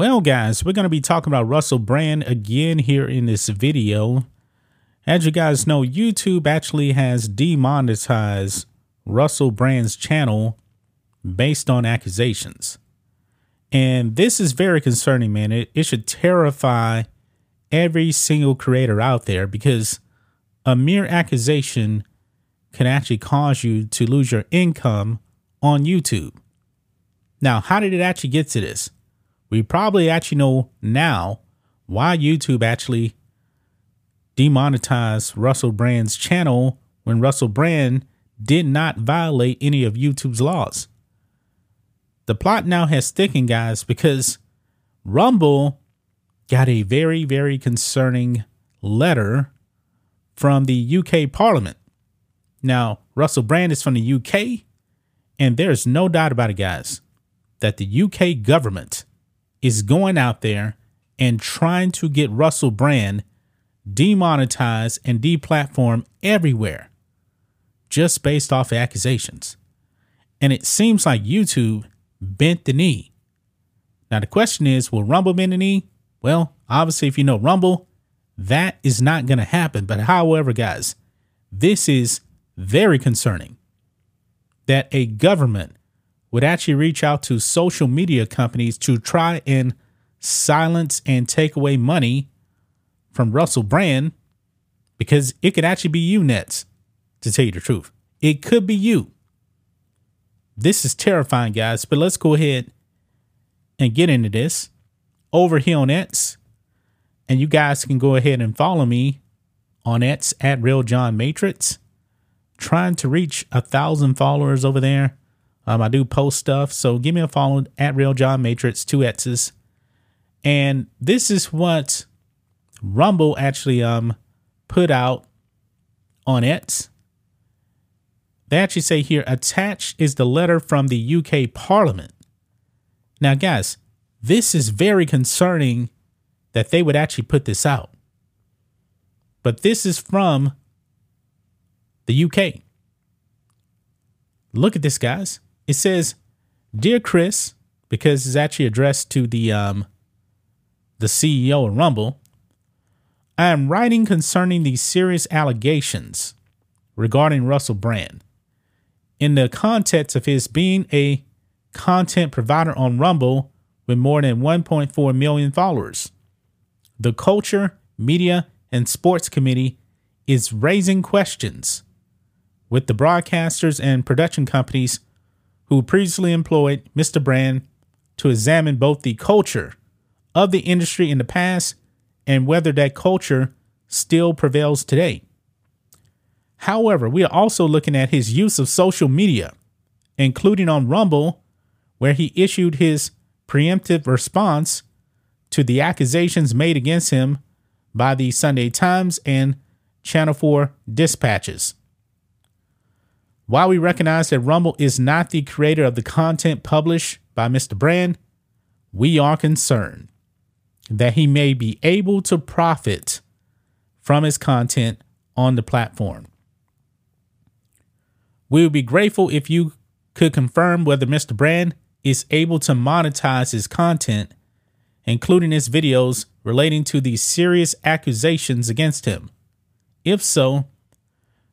Well, guys, we're going to be talking about Russell Brand again here in this video. As you guys know, YouTube actually has demonetized Russell Brand's channel based on accusations. And this is very concerning, man. It, it should terrify every single creator out there because a mere accusation can actually cause you to lose your income on YouTube. Now, how did it actually get to this? We probably actually know now why YouTube actually demonetized Russell Brand's channel when Russell Brand did not violate any of YouTube's laws. The plot now has thickened, guys, because Rumble got a very, very concerning letter from the UK Parliament. Now, Russell Brand is from the UK, and there's no doubt about it, guys, that the UK government is going out there and trying to get Russell Brand demonetized and deplatformed everywhere just based off of accusations. And it seems like YouTube bent the knee. Now, the question is will Rumble bend the knee? Well, obviously, if you know Rumble, that is not going to happen. But however, guys, this is very concerning that a government would actually reach out to social media companies to try and silence and take away money from Russell Brand because it could actually be you, Nets, to tell you the truth. It could be you. This is terrifying, guys, but let's go ahead and get into this over here on Nets. And you guys can go ahead and follow me on X at Real John Matrix. Trying to reach a thousand followers over there. Um, I do post stuff, so give me a follow at Real John Matrix, two X's. And this is what Rumble actually um put out on it. They actually say here attached is the letter from the UK Parliament. Now, guys, this is very concerning that they would actually put this out. But this is from the UK. Look at this, guys. It says, "Dear Chris," because it's actually addressed to the um, the CEO of Rumble. I am writing concerning these serious allegations regarding Russell Brand in the context of his being a content provider on Rumble with more than 1.4 million followers. The Culture, Media, and Sports Committee is raising questions with the broadcasters and production companies who previously employed Mr. Brand to examine both the culture of the industry in the past and whether that culture still prevails today. However, we are also looking at his use of social media, including on Rumble, where he issued his preemptive response to the accusations made against him by the Sunday Times and Channel 4 dispatches. While we recognize that Rumble is not the creator of the content published by Mr. Brand, we are concerned that he may be able to profit from his content on the platform. We would be grateful if you could confirm whether Mr. Brand is able to monetize his content including his videos relating to the serious accusations against him? If so,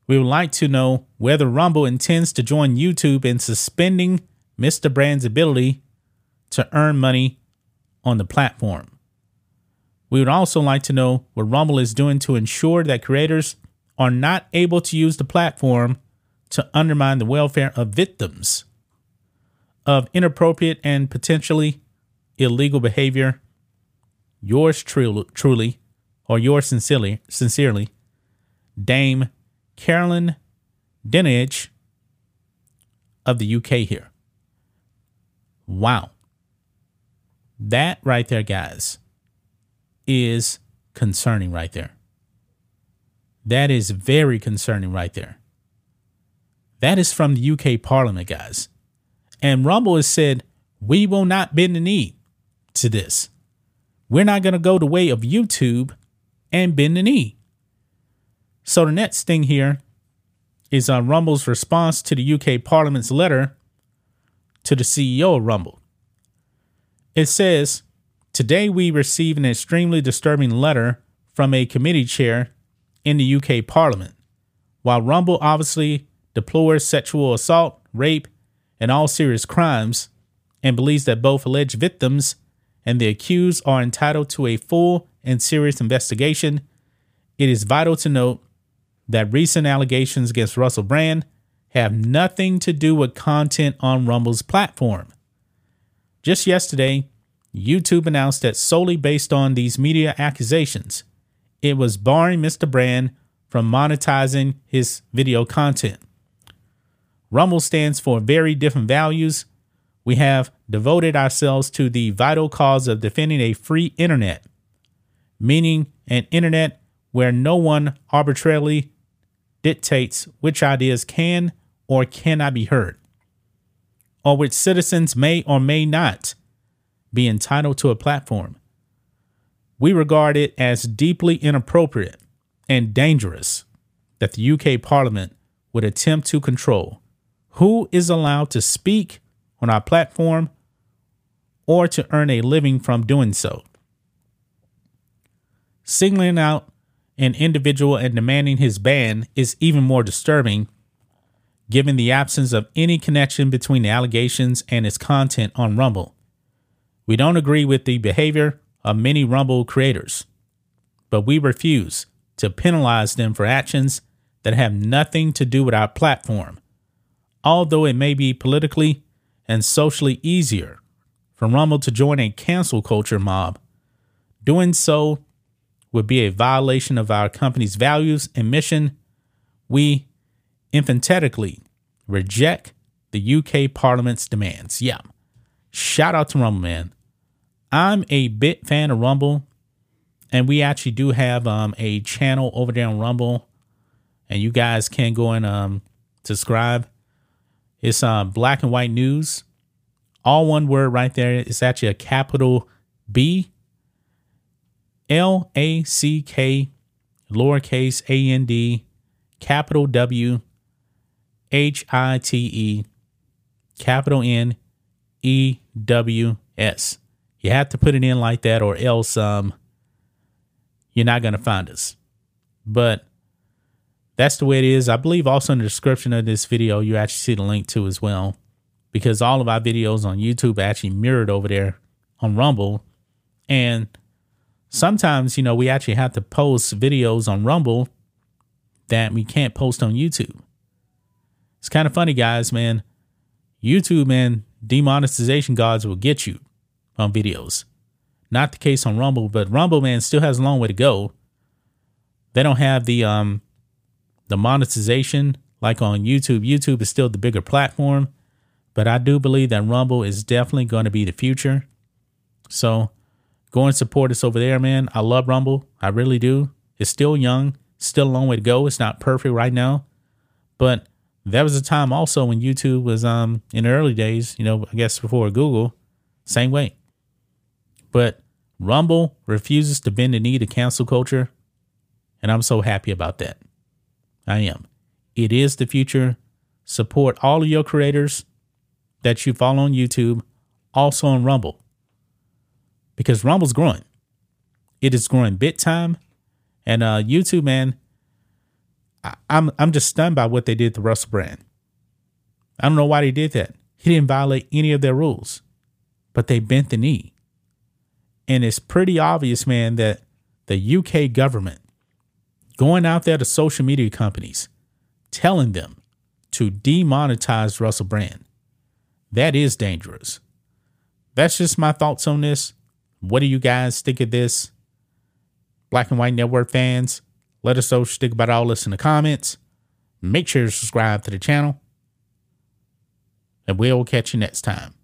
we would like to know whether Rumble intends to join YouTube in suspending Mr. Brand's ability to earn money on the platform. We would also like to know what Rumble is doing to ensure that creators are not able to use the platform to undermine the welfare of victims of inappropriate and potentially illegal behavior. Yours truly, truly or yours sincerely, sincerely, Dame Carolyn Dinenage of the UK here. Wow. That right there, guys, is concerning right there. That is very concerning right there. That is from the UK Parliament, guys. And Rumble has said, we will not bend the knee to this. We're not going to go the way of YouTube and bend the knee. So the next thing here is uh, Rumble's response to the UK Parliament's letter to the CEO of Rumble. It says, Today we received an extremely disturbing letter from a committee chair in the UK Parliament. While Rumble obviously deplores sexual assault, rape, and all serious crimes, and believes that both alleged victims and the accused are entitled to a full and serious investigation, it is vital to note that recent allegations against Russell Brand have nothing to do with content on Rumble's platform. Just yesterday, YouTube announced that solely based on these media accusations, it was barring Mr. Brand from monetizing his video content. Rumble stands for very different values. We have devoted ourselves to the vital cause of defending a free internet, meaning an internet where no one arbitrarily dictates which ideas can or cannot be heard, or which citizens may or may not be entitled to a platform. We regard it as deeply inappropriate and dangerous that the UK Parliament would attempt to control who is allowed to speak on our platform or to earn a living from doing so. Singling out an individual and demanding his ban is even more disturbing given the absence of any connection between the allegations and its content on Rumble. We don't agree with the behavior of many Rumble creators, but we refuse to penalize them for actions that have nothing to do with our platform. Although it may be politically and socially easier for Rumble to join a cancel culture mob, doing so would be a violation of our company's values and mission. We emphatically reject the UK Parliament's demands. Yeah. Shout out to Rumble, man. I'm a bit fan of Rumble and we actually do have um, a channel over there on Rumble, and you guys can go and um, subscribe. It's uh, black and white news, all one word right there. It's actually a capital B, L A C K, lowercase a n d, capital W, H I T E, capital N E W S. You have to put it in like that, or else um you're not going to find us. But that's the way it is. I believe also in the description of this video, you actually see the link to as well, because all of our videos on YouTube are actually mirrored over there on Rumble. And sometimes, you know, we actually have to post videos on Rumble that we can't post on YouTube. It's kind of funny, guys, man. YouTube, man, demonetization gods will get you on videos. Not the case on Rumble, but Rumble man still has a long way to go. They don't have the um the monetization like on YouTube. YouTube is still the bigger platform, but I do believe that Rumble is definitely going to be the future. So go and support us over there, man. I love Rumble. I really do. It's still young, still a long way to go. It's not perfect right now, but that was a time also when YouTube was um in the early days, you know, I guess before Google, same way. But Rumble refuses to bend the knee to cancel culture. And I'm so happy about that. I am. It is the future. Support all of your creators that you follow on YouTube, also on Rumble. Because Rumble's growing. It is growing bit time. And uh, YouTube, man, I, I'm I'm just stunned by what they did to Russell Brand. I don't know why they did that. He didn't violate any of their rules, but they bent the knee. And it's pretty obvious, man, that the UK government going out there to social media companies telling them to demonetize Russell Brand. That is dangerous. That's just my thoughts on this. What do you guys think of this? Black and White Network fans, let us know what you think about all this in the comments. Make sure to subscribe to the channel. And we'll catch you next time.